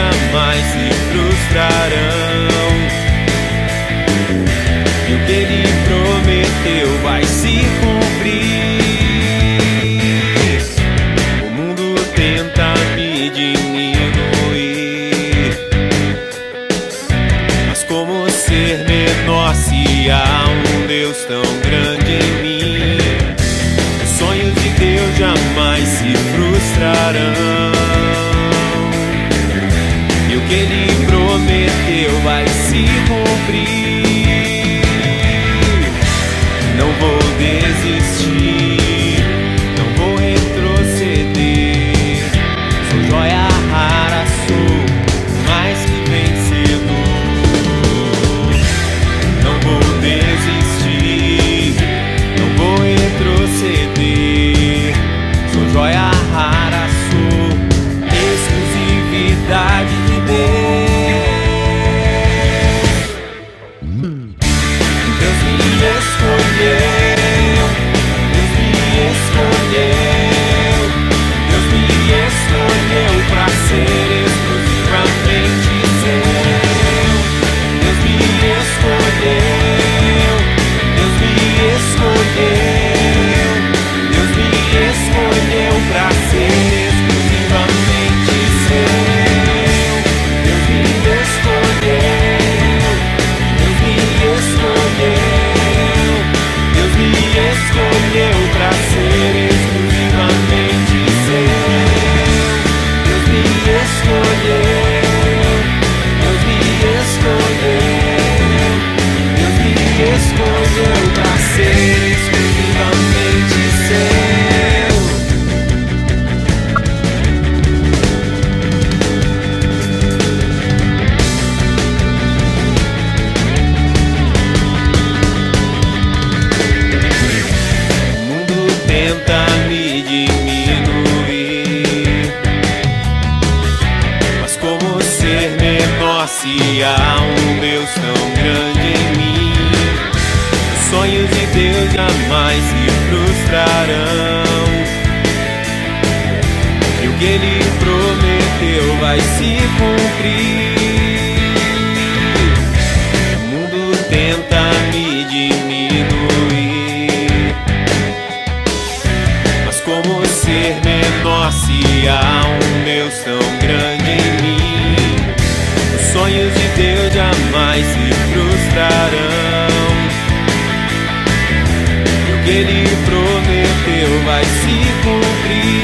jamais se frustrarão. E o que ele prometeu vai se cumprir. O mundo tenta me diminuir, mas como ser menor se há um Deus tão grande em mim? Os sonhos de Deus jamais se frustrarão. abrir. se há um Deus tão grande em mim. Os sonhos de Deus jamais se frustrarão. E o que Ele prometeu vai se cumprir. O mundo tenta me diminuir, mas como ser menor se há um Deus tão grande? jamais se frustrarão. E o que ele prometeu vai se cumprir.